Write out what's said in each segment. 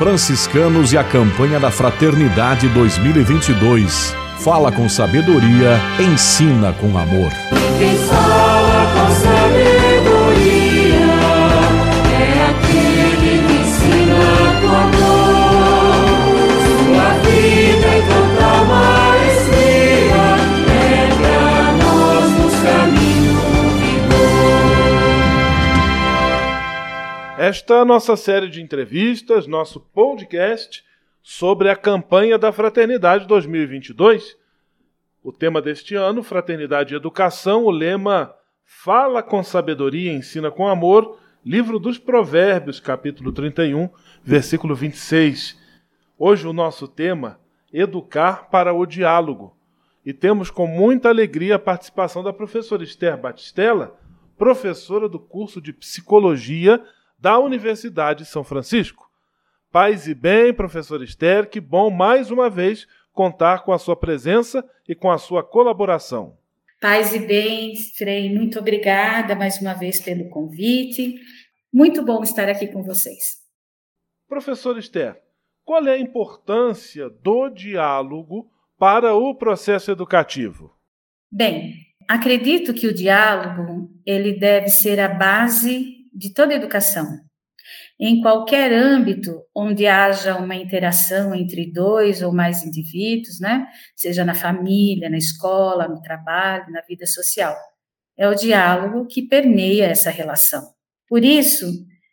franciscanos e a campanha da Fraternidade 2022. Fala com sabedoria, ensina com amor. Esta é nossa série de entrevistas, nosso podcast sobre a campanha da Fraternidade 2022. O tema deste ano, Fraternidade e Educação, o lema Fala com sabedoria, ensina com amor, livro dos Provérbios, capítulo 31, versículo 26. Hoje o nosso tema, Educar para o Diálogo. E temos com muita alegria a participação da professora Esther Batistella, professora do curso de Psicologia da Universidade de São Francisco. Paz e bem, professor Esther, que bom mais uma vez contar com a sua presença e com a sua colaboração. Paz e bem, Frei, muito obrigada mais uma vez pelo convite. Muito bom estar aqui com vocês. Professor Esther, qual é a importância do diálogo para o processo educativo? Bem, acredito que o diálogo ele deve ser a base de toda educação em qualquer âmbito onde haja uma interação entre dois ou mais indivíduos, né? Seja na família, na escola, no trabalho, na vida social. É o diálogo que permeia essa relação. Por isso,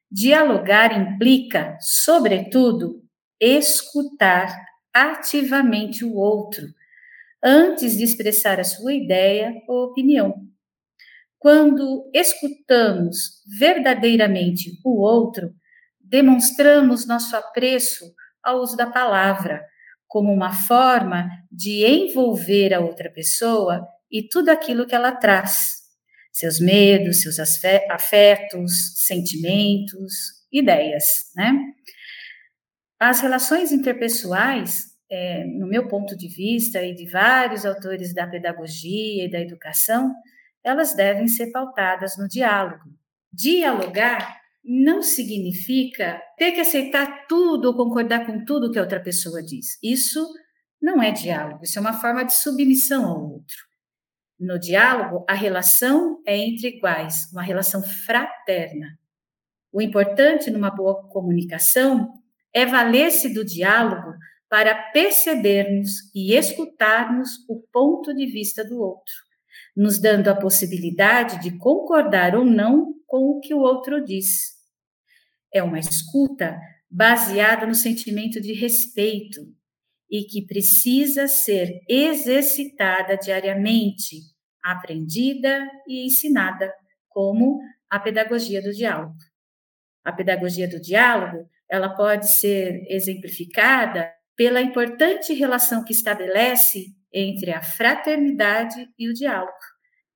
dialogar implica, sobretudo, escutar ativamente o outro, antes de expressar a sua ideia ou opinião. Quando escutamos verdadeiramente o outro, demonstramos nosso apreço ao uso da palavra, como uma forma de envolver a outra pessoa e tudo aquilo que ela traz, seus medos, seus afetos, sentimentos, ideias, né? As relações interpessoais, é, no meu ponto de vista e de vários autores da pedagogia e da educação, elas devem ser pautadas no diálogo. Dialogar não significa ter que aceitar tudo ou concordar com tudo que a outra pessoa diz. Isso não é diálogo, isso é uma forma de submissão ao outro. No diálogo, a relação é entre iguais, uma relação fraterna. O importante numa boa comunicação é valer-se do diálogo para percebermos e escutarmos o ponto de vista do outro, nos dando a possibilidade de concordar ou não com o que o outro diz é uma escuta baseada no sentimento de respeito e que precisa ser exercitada diariamente, aprendida e ensinada, como a pedagogia do diálogo. A pedagogia do diálogo, ela pode ser exemplificada pela importante relação que estabelece entre a fraternidade e o diálogo,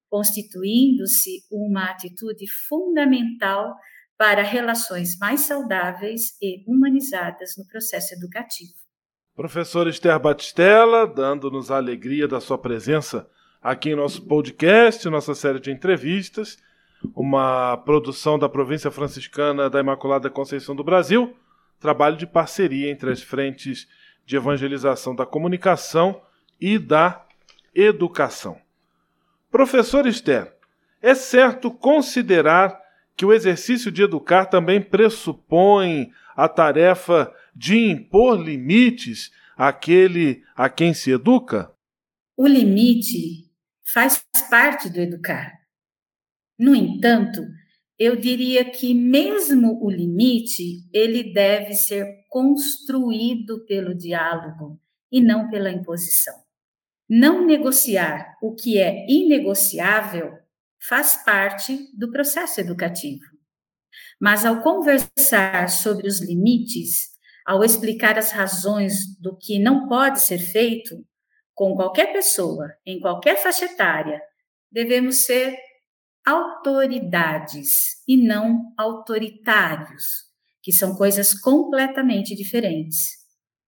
constituindo-se uma atitude fundamental para relações mais saudáveis e humanizadas no processo educativo. Professor Esther Batistella, dando-nos a alegria da sua presença aqui em nosso podcast, nossa série de entrevistas, uma produção da província franciscana da Imaculada Conceição do Brasil, trabalho de parceria entre as frentes de evangelização da comunicação e da educação. Professor Esther, é certo considerar que o exercício de educar também pressupõe a tarefa de impor limites àquele a quem se educa? O limite faz parte do educar. No entanto, eu diria que mesmo o limite, ele deve ser construído pelo diálogo e não pela imposição. Não negociar o que é inegociável faz parte do processo educativo. Mas ao conversar sobre os limites, ao explicar as razões do que não pode ser feito com qualquer pessoa, em qualquer faixa etária, devemos ser autoridades e não autoritários, que são coisas completamente diferentes.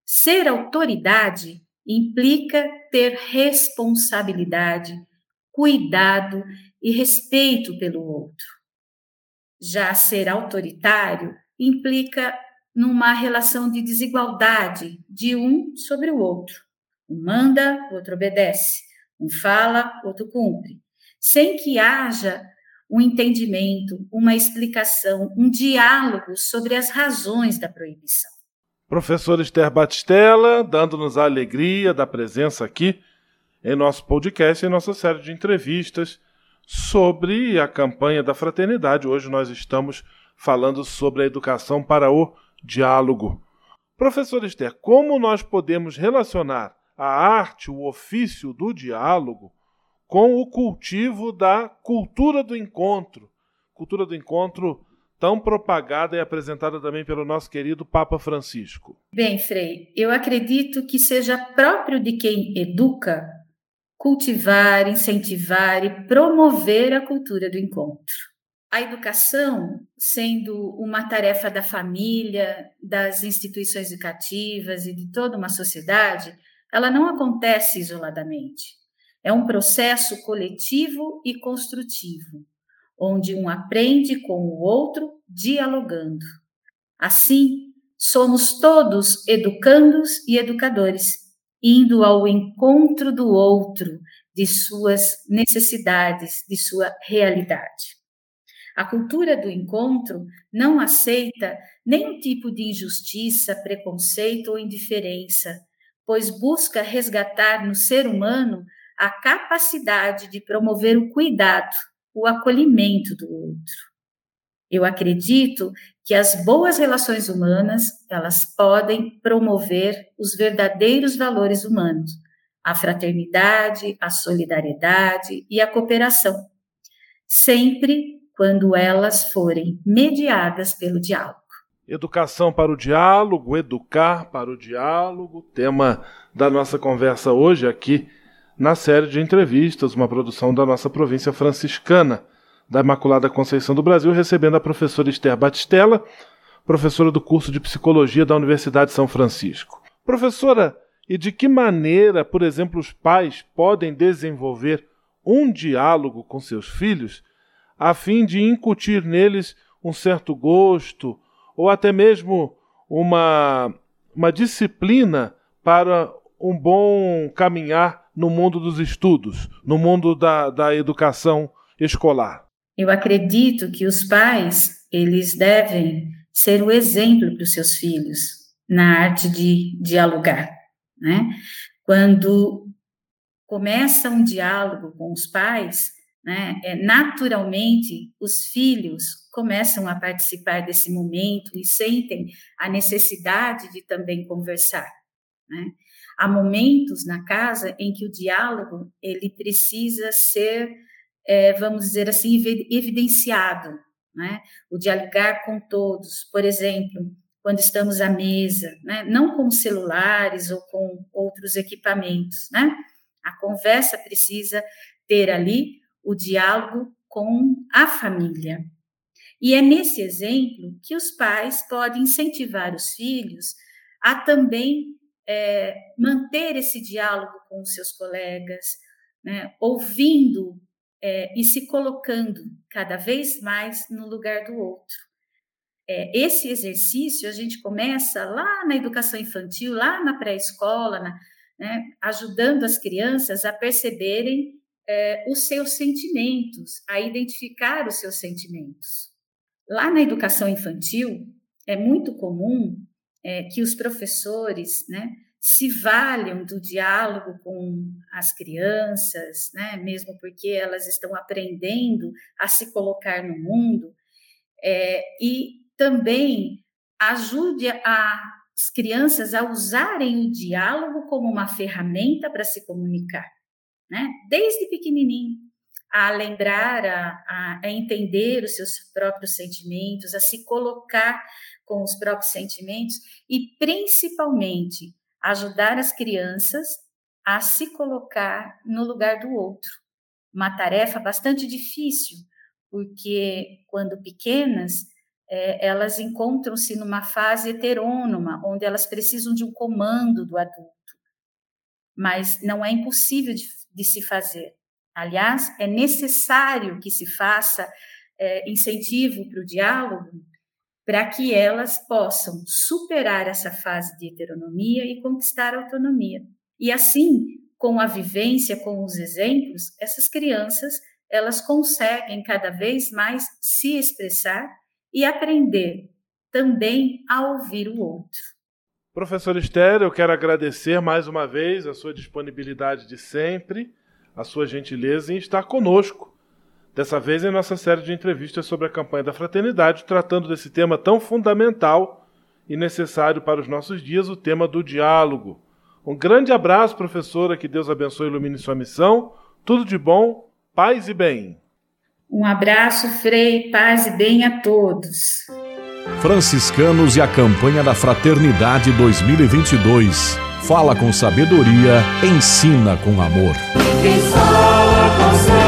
Ser autoridade implica ter responsabilidade, cuidado e respeito pelo outro. Já ser autoritário implica numa relação de desigualdade de um sobre o outro. Um manda, o outro obedece. Um fala, o outro cumpre. Sem que haja um entendimento, uma explicação, um diálogo sobre as razões da proibição. Professor Esther Batistella, dando-nos a alegria da presença aqui em nosso podcast, em nossa série de entrevistas sobre a campanha da fraternidade. Hoje nós estamos falando sobre a educação para o diálogo. Professor Esther, como nós podemos relacionar a arte, o ofício do diálogo, com o cultivo da cultura do encontro? Cultura do encontro tão propagada e apresentada também pelo nosso querido Papa Francisco. Bem, Frei, eu acredito que seja próprio de quem educa cultivar, incentivar e promover a cultura do encontro. A educação, sendo uma tarefa da família, das instituições educativas e de toda uma sociedade, ela não acontece isoladamente. É um processo coletivo e construtivo, onde um aprende com o outro dialogando. Assim, somos todos educandos e educadores indo ao encontro do outro, de suas necessidades, de sua realidade. A cultura do encontro não aceita nenhum tipo de injustiça, preconceito ou indiferença, pois busca resgatar no ser humano a capacidade de promover o cuidado, o acolhimento do outro. Eu acredito que as boas relações humanas, elas podem promover os verdadeiros valores humanos, a fraternidade, a solidariedade e a cooperação, sempre quando elas forem mediadas pelo diálogo. Educação para o diálogo, educar para o diálogo, tema da nossa conversa hoje aqui na série de entrevistas, uma produção da nossa província franciscana da Imaculada Conceição do Brasil, recebendo a professora Esther Batistella, professora do curso de Psicologia da Universidade de São Francisco. Professora, e de que maneira, por exemplo, os pais podem desenvolver um diálogo com seus filhos a fim de incutir neles um certo gosto ou até mesmo uma, uma disciplina para um bom caminhar no mundo dos estudos, no mundo da, da educação escolar? Eu acredito que os pais, eles devem ser o exemplo para os seus filhos na arte de dialogar, né? Quando começa um diálogo com os pais, né, é, naturalmente os filhos começam a participar desse momento e sentem a necessidade de também conversar, né? Há momentos na casa em que o diálogo ele precisa ser é, vamos dizer assim, evidenciado, né? O dialogar com todos, por exemplo, quando estamos à mesa, né? Não com celulares ou com outros equipamentos, né? A conversa precisa ter ali o diálogo com a família. E é nesse exemplo que os pais podem incentivar os filhos a também é, manter esse diálogo com os seus colegas, né, ouvindo é, e se colocando cada vez mais no lugar do outro. É, esse exercício a gente começa lá na educação infantil, lá na pré-escola, né, ajudando as crianças a perceberem é, os seus sentimentos, a identificar os seus sentimentos. Lá na educação infantil, é muito comum é, que os professores né, se valham do diálogo com as crianças, né, mesmo porque elas estão aprendendo a se colocar no mundo, é, e também ajude as crianças a usarem o diálogo como uma ferramenta para se comunicar, né, desde pequenininho, a lembrar, a, a entender os seus próprios sentimentos, a se colocar com os próprios sentimentos e, principalmente, ajudar as crianças a se colocar no lugar do outro. Uma tarefa bastante difícil, porque quando pequenas, é, elas encontram-se numa fase heterônoma, onde elas precisam de um comando do adulto. Mas não é impossível de, de se fazer. Aliás, é necessário que se faça é, incentivo para o diálogo, para que elas possam superar essa fase de heteronomia e conquistar autonomia. E assim, com a vivência, com os exemplos, essas crianças elas conseguem cada vez mais se expressar e aprender também a ouvir o outro. Professor Esther, eu quero agradecer mais uma vez a sua disponibilidade de sempre, a sua gentileza em estar conosco Dessa vez em nossa série de entrevistas sobre a campanha da fraternidade, tratando desse tema tão fundamental e necessário para os nossos dias, o tema do diálogo. Um grande abraço, professora, que Deus abençoe e ilumine sua missão. Tudo de bom, paz e bem. Um abraço, Frei, paz e bem a todos. Franciscanos e a campanha da Fraternidade 2022 fala com sabedoria, ensina com amor. Quem fala com sabedoria,